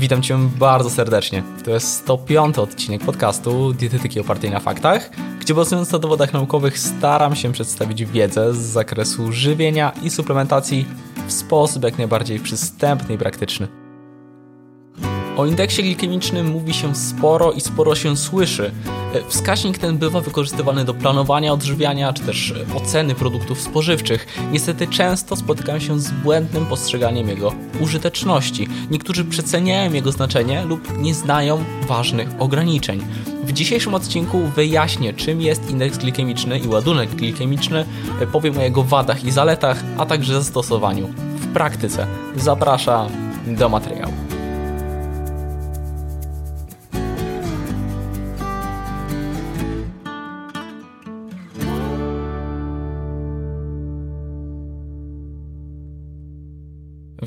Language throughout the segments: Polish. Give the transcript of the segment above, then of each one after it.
Witam Cię bardzo serdecznie. To jest 105 odcinek podcastu Dietetyki opartej na faktach, gdzie bazując na dowodach naukowych staram się przedstawić wiedzę z zakresu żywienia i suplementacji w sposób jak najbardziej przystępny i praktyczny. O indeksie glikemicznym mówi się sporo i sporo się słyszy. Wskaźnik ten bywa wykorzystywany do planowania odżywiania czy też oceny produktów spożywczych. Niestety często spotykam się z błędnym postrzeganiem jego użyteczności. Niektórzy przeceniają jego znaczenie lub nie znają ważnych ograniczeń. W dzisiejszym odcinku wyjaśnię, czym jest indeks glikemiczny i ładunek glikemiczny, powiem o jego wadach i zaletach, a także zastosowaniu w praktyce. Zapraszam do materiału.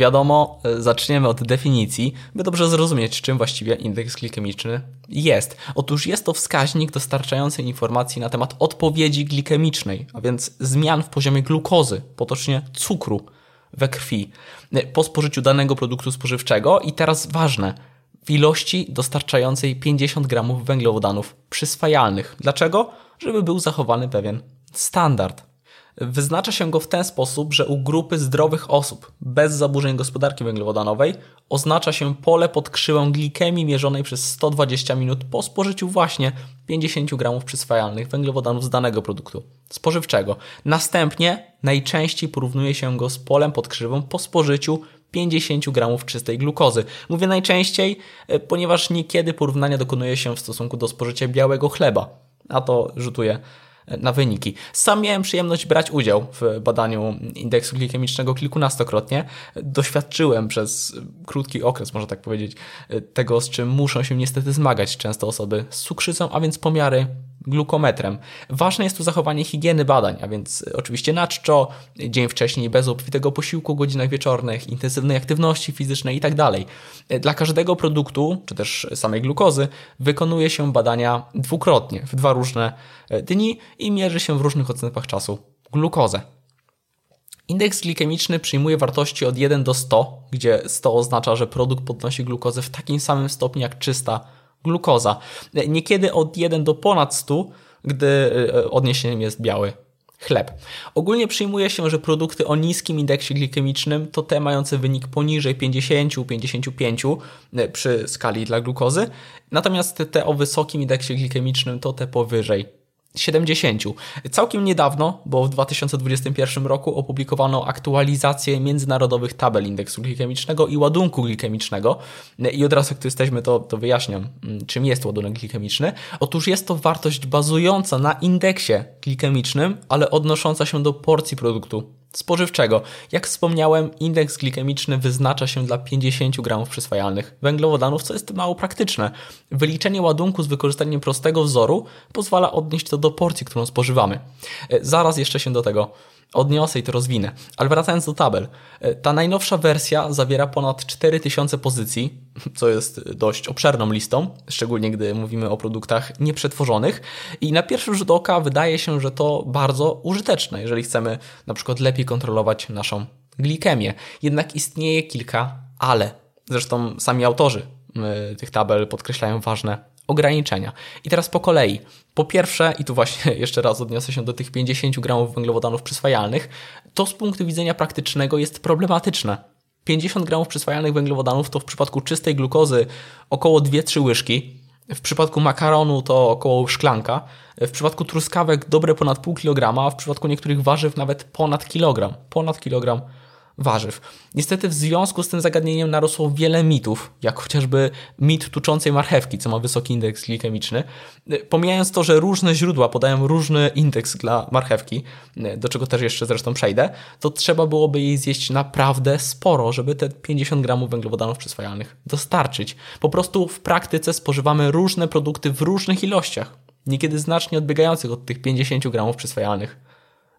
Wiadomo, e, zaczniemy od definicji, by dobrze zrozumieć, czym właściwie indeks glikemiczny jest. Otóż jest to wskaźnik dostarczający informacji na temat odpowiedzi glikemicznej, a więc zmian w poziomie glukozy, potocznie cukru we krwi, e, po spożyciu danego produktu spożywczego i teraz ważne, w ilości dostarczającej 50 gramów węglowodanów przyswajalnych. Dlaczego? Żeby był zachowany pewien standard. Wyznacza się go w ten sposób, że u grupy zdrowych osób bez zaburzeń gospodarki węglowodanowej oznacza się pole pod krzywą glikemii mierzonej przez 120 minut po spożyciu właśnie 50 gramów przyswajalnych węglowodanów z danego produktu spożywczego. Następnie najczęściej porównuje się go z polem pod krzywą po spożyciu 50 gramów czystej glukozy. Mówię najczęściej, e, ponieważ niekiedy porównania dokonuje się w stosunku do spożycia białego chleba, a to rzutuje na wyniki. Sam miałem przyjemność brać udział w badaniu indeksu glikemicznego kilkunastokrotnie. Doświadczyłem przez krótki okres, można tak powiedzieć, tego, z czym muszą się niestety zmagać często osoby z cukrzycą, a więc pomiary glukometrem. Ważne jest tu zachowanie higieny badań, a więc oczywiście na czczo, dzień wcześniej bez obfitego posiłku, godzinach wieczornych, intensywnej aktywności fizycznej itd. Tak Dla każdego produktu, czy też samej glukozy, wykonuje się badania dwukrotnie, w dwa różne dni i mierzy się w różnych odstępach czasu glukozę. Indeks glikemiczny przyjmuje wartości od 1 do 100, gdzie 100 oznacza, że produkt podnosi glukozę w takim samym stopniu jak czysta glukoza. Niekiedy od 1 do ponad 100, gdy e, odniesieniem jest biały chleb. Ogólnie przyjmuje się, że produkty o niskim indeksie glikemicznym to te mające wynik poniżej 50-55 e, przy skali dla glukozy, natomiast te o wysokim indeksie glikemicznym to te powyżej 70. Całkiem niedawno, bo w 2021 roku opublikowano aktualizację międzynarodowych tabel indeksu glikemicznego i ładunku glikemicznego. I od razu, jak tu jesteśmy, to, to wyjaśniam, mm, czym jest ładunek glikemiczny. Otóż jest to wartość bazująca na indeksie glikemicznym, ale odnosząca się do porcji produktu spożywczego. Jak wspomniałem, indeks glikemiczny wyznacza się dla 50 gramów przyswajalnych węglowodanów, co jest mało praktyczne. Wyliczenie ładunku z wykorzystaniem prostego wzoru pozwala odnieść to do porcji, którą spożywamy. E, zaraz jeszcze się do tego odniosę i to rozwinę. Ale wracając do tabel, e, ta najnowsza wersja zawiera ponad 4000 pozycji, co jest dość obszerną listą, szczególnie gdy mówimy o produktach nieprzetworzonych i na pierwszy rzut oka wydaje się, że to bardzo użyteczne, jeżeli chcemy na przykład lepiej kontrolować naszą glikemię. Jednak istnieje kilka ale. Zresztą sami autorzy e, tych tabel podkreślają ważne ograniczenia. I teraz po kolei. Po pierwsze, i tu właśnie jeszcze raz odniosę się do tych 50 gramów węglowodanów przyswajalnych, to z punktu widzenia praktycznego jest problematyczne. 50 gramów przyswajalnych węglowodanów to w przypadku czystej glukozy około 2-3 łyżki, w przypadku makaronu to około szklanka, w przypadku truskawek dobre ponad pół kilograma, a w przypadku niektórych warzyw nawet ponad kilogram. Ponad kilogram warzyw. Niestety w związku z tym zagadnieniem narosło wiele mitów, jak chociażby mit tuczącej marchewki, co ma wysoki indeks glikemiczny. Pomijając to, że różne źródła podają różny indeks dla marchewki, do czego też jeszcze zresztą przejdę, to trzeba byłoby jej zjeść naprawdę sporo, żeby te 50 gramów węglowodanów przyswajalnych dostarczyć. Po prostu w praktyce spożywamy różne produkty w różnych ilościach, niekiedy znacznie odbiegających od tych 50 gramów przyswajalnych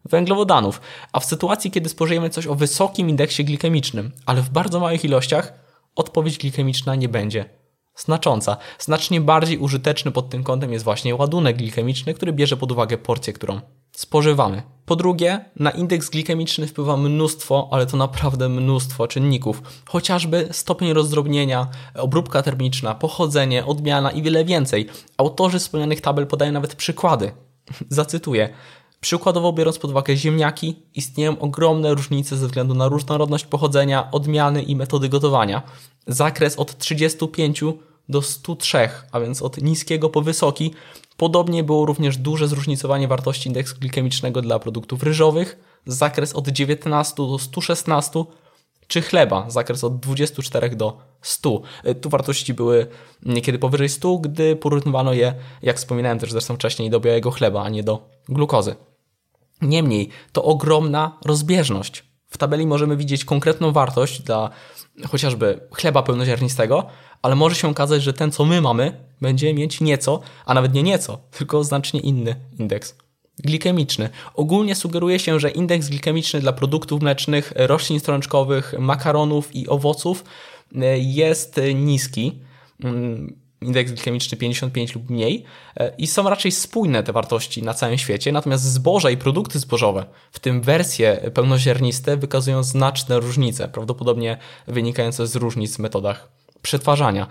węglowodanów. A w sytuacji, kiedy spożyjemy coś o wysokim indeksie glikemicznym, ale w bardzo małych ilościach, odpowiedź glikemiczna nie będzie znacząca. Znacznie bardziej użyteczny pod tym kątem jest właśnie ładunek glikemiczny, który bierze pod uwagę porcję, którą spożywany. Po drugie, na indeks glikemiczny wpływa mnóstwo, ale to naprawdę mnóstwo czynników. Chociażby stopień rozdrobnienia, obróbka termiczna, pochodzenie, odmiana i wiele więcej. Autorzy wspomnianych tabel podają nawet przykłady. Zacytuję. Przykładowo biorąc pod uwagę ziemniaki, istnieją ogromne różnice ze względu na różnorodność pochodzenia, odmiany i metody gotowania. Zakres od 35 do 103, a więc od niskiego po wysoki. Podobnie było również duże zróżnicowanie wartości indeksu glikemicznego dla produktów ryżowych, zakres od 19 do 116, czy chleba, zakres od 24 do 100. Tu wartości były niekiedy powyżej 100, gdy porównywano je, jak wspominałem też zresztą wcześniej, do białego chleba, a nie do glukozy. Niemniej, to ogromna rozbieżność. W tabeli możemy widzieć konkretną wartość dla chociażby chleba pełnoziarnistego, ale może się okazać, że ten, co my mamy, będzie mieć nieco, a nawet nie nieco, tylko znacznie inny indeks glikemiczny. Ogólnie sugeruje się, że indeks glikemiczny dla produktów mlecznych, roślin strączkowych, makaronów i owoców e, jest niski. Indeks glikemiczny 55 lub mniej e, i są raczej spójne te wartości na całym świecie, natomiast zboża i produkty zbożowe, w tym wersje pełnoziarniste, wykazują znaczne różnice, prawdopodobnie wynikające z różnic w metodach przetwarzania.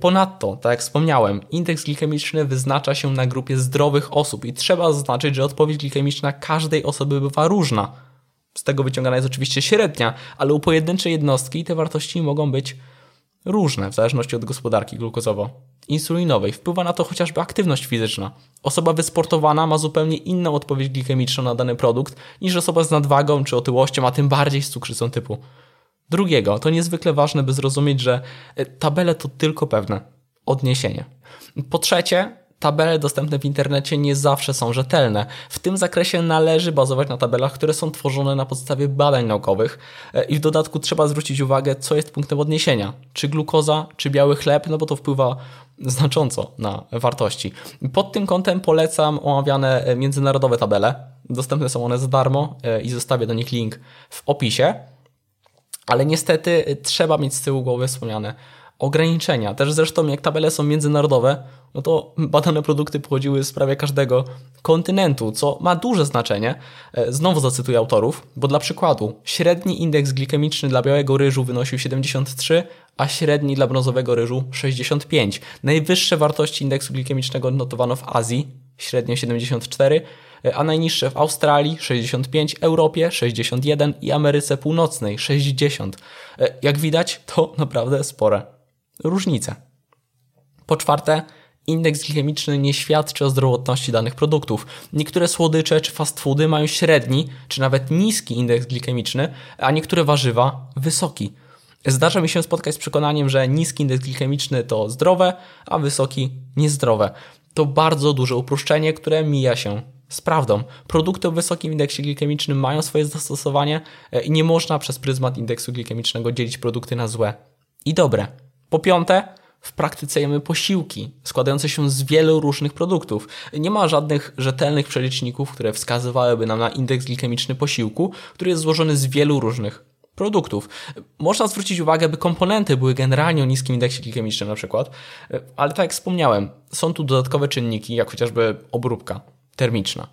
Ponadto, tak jak wspomniałem, indeks glikemiczny wyznacza się na grupie zdrowych osób i trzeba zaznaczyć, że odpowiedź glikemiczna każdej osoby bywa różna. Z tego wyciągana jest oczywiście średnia, ale u pojedynczej jednostki te wartości mogą być różne w zależności od gospodarki glukozowo-insulinowej. Wpływa na to chociażby aktywność fizyczna. Osoba wysportowana ma zupełnie inną odpowiedź glikemiczną na dany produkt niż osoba z nadwagą czy otyłością, a tym bardziej z cukrzycą typu drugiego. To niezwykle ważne, by zrozumieć, że e, tabele to tylko pewne odniesienie. Po trzecie, tabele dostępne w internecie nie zawsze są rzetelne. W tym zakresie należy bazować na tabelach, które są tworzone na podstawie badań naukowych e, i w dodatku trzeba zwrócić uwagę, co jest punktem odniesienia. Czy glukoza, czy biały chleb, no bo to wpływa znacząco na wartości. Pod tym kątem polecam omawiane e, międzynarodowe tabele. Dostępne są one za darmo i zostawię do nich link w opisie. Ale niestety trzeba mieć z tyłu głowy wspomniane ograniczenia. Też zresztą jak tabele są międzynarodowe, no to badane produkty pochodziły z prawie każdego kontynentu, co ma duże znaczenie. E, znowu zacytuję autorów, bo dla przykładu średni indeks glikemiczny dla białego ryżu wynosił 73, a średni dla brązowego ryżu 65. Najwyższe wartości indeksu glikemicznego notowano w Azji, średnio 74, a najniższe w Australii 65, Europie 61 i Ameryce Północnej 60. E, jak widać, to naprawdę spore różnice. Po czwarte, indeks glikemiczny nie świadczy o zdrowotności danych produktów. Niektóre słodycze czy fast foody mają średni czy nawet niski indeks glikemiczny, a niektóre warzywa wysoki. Zdarza mi się spotkać z przekonaniem, że niski indeks glikemiczny to zdrowe, a wysoki niezdrowe. To bardzo duże uproszczenie, które mija się z prawdą. Produkty o wysokim indeksie glikemicznym mają swoje zastosowanie e, i nie można przez pryzmat indeksu glikemicznego dzielić produkty na złe i dobre. Po piąte, w praktyce jemy posiłki składające się z wielu różnych produktów. Nie ma żadnych rzetelnych przeliczników, które wskazywałyby nam na indeks glikemiczny posiłku, który jest złożony z wielu różnych produktów. Można zwrócić uwagę, by komponenty były generalnie o niskim indeksie glikemicznym na przykład, ale tak jak wspomniałem, są tu dodatkowe czynniki, jak chociażby obróbka termiczna.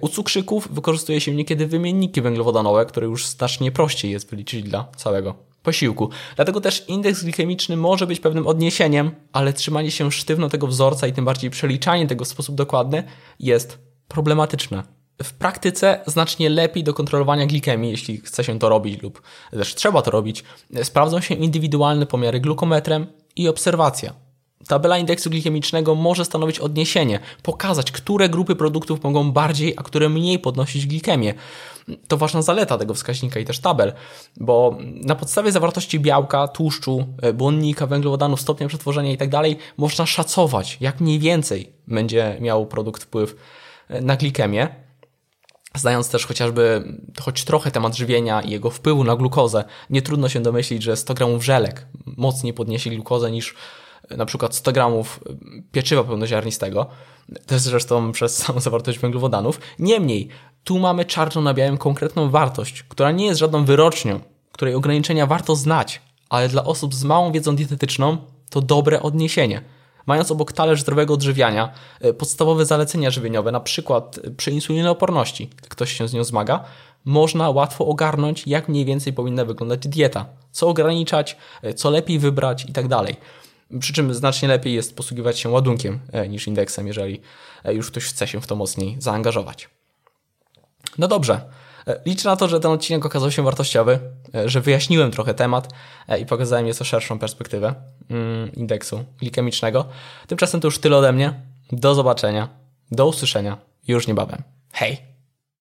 U cukrzyków wykorzystuje się niekiedy wymienniki węglowodanowe, które już znacznie prościej jest wyliczyć dla całego posiłku. Dlatego też indeks glikemiczny może być pewnym odniesieniem, ale trzymanie się sztywno tego wzorca i tym bardziej przeliczanie tego w sposób dokładny jest problematyczne. W praktyce znacznie lepiej do kontrolowania glikemii, jeśli chce się to robić lub też trzeba to robić, sprawdzą się indywidualne pomiary glukometrem i obserwacja. Tabela indeksu glikemicznego może stanowić odniesienie, pokazać, które grupy produktów mogą bardziej, a które mniej podnosić glikemię. To ważna zaleta tego wskaźnika i też tabel, bo na podstawie zawartości białka, tłuszczu, e, błonnika, węglowodanów, stopnia przetworzenia itd. Tak można szacować, jak mniej więcej będzie miał produkt wpływ e, na glikemię. Znając też chociażby choć trochę temat żywienia i jego wpływu na glukozę, nie trudno się domyślić, że 100 gramów żelek mocniej podniesie glukozę niż na przykład 100 gramów pieczywa pełnoziarnistego, jest zresztą przez samą zawartość węglowodanów. Niemniej, tu mamy czarno na białym konkretną wartość, która nie jest żadną wyrocznią, której ograniczenia warto znać, ale dla osób z małą wiedzą dietetyczną to dobre odniesienie. Mając obok talerz zdrowego odżywiania e, podstawowe zalecenia żywieniowe, na przykład przy insulinooporności, gdy ktoś się z nią zmaga, można łatwo ogarnąć, jak mniej więcej powinna wyglądać dieta, co ograniczać, e, co lepiej wybrać i tak. Przy czym znacznie lepiej jest posługiwać się ładunkiem e, niż indeksem, jeżeli już ktoś chce się w to mocniej zaangażować. No dobrze. Liczę na to, że ten odcinek okazał się wartościowy, że wyjaśniłem trochę temat i pokazałem nieco szerszą perspektywę mm, indeksu glikemicznego. Tymczasem to już tyle ode mnie. Do zobaczenia, do usłyszenia już niebawem. Hej!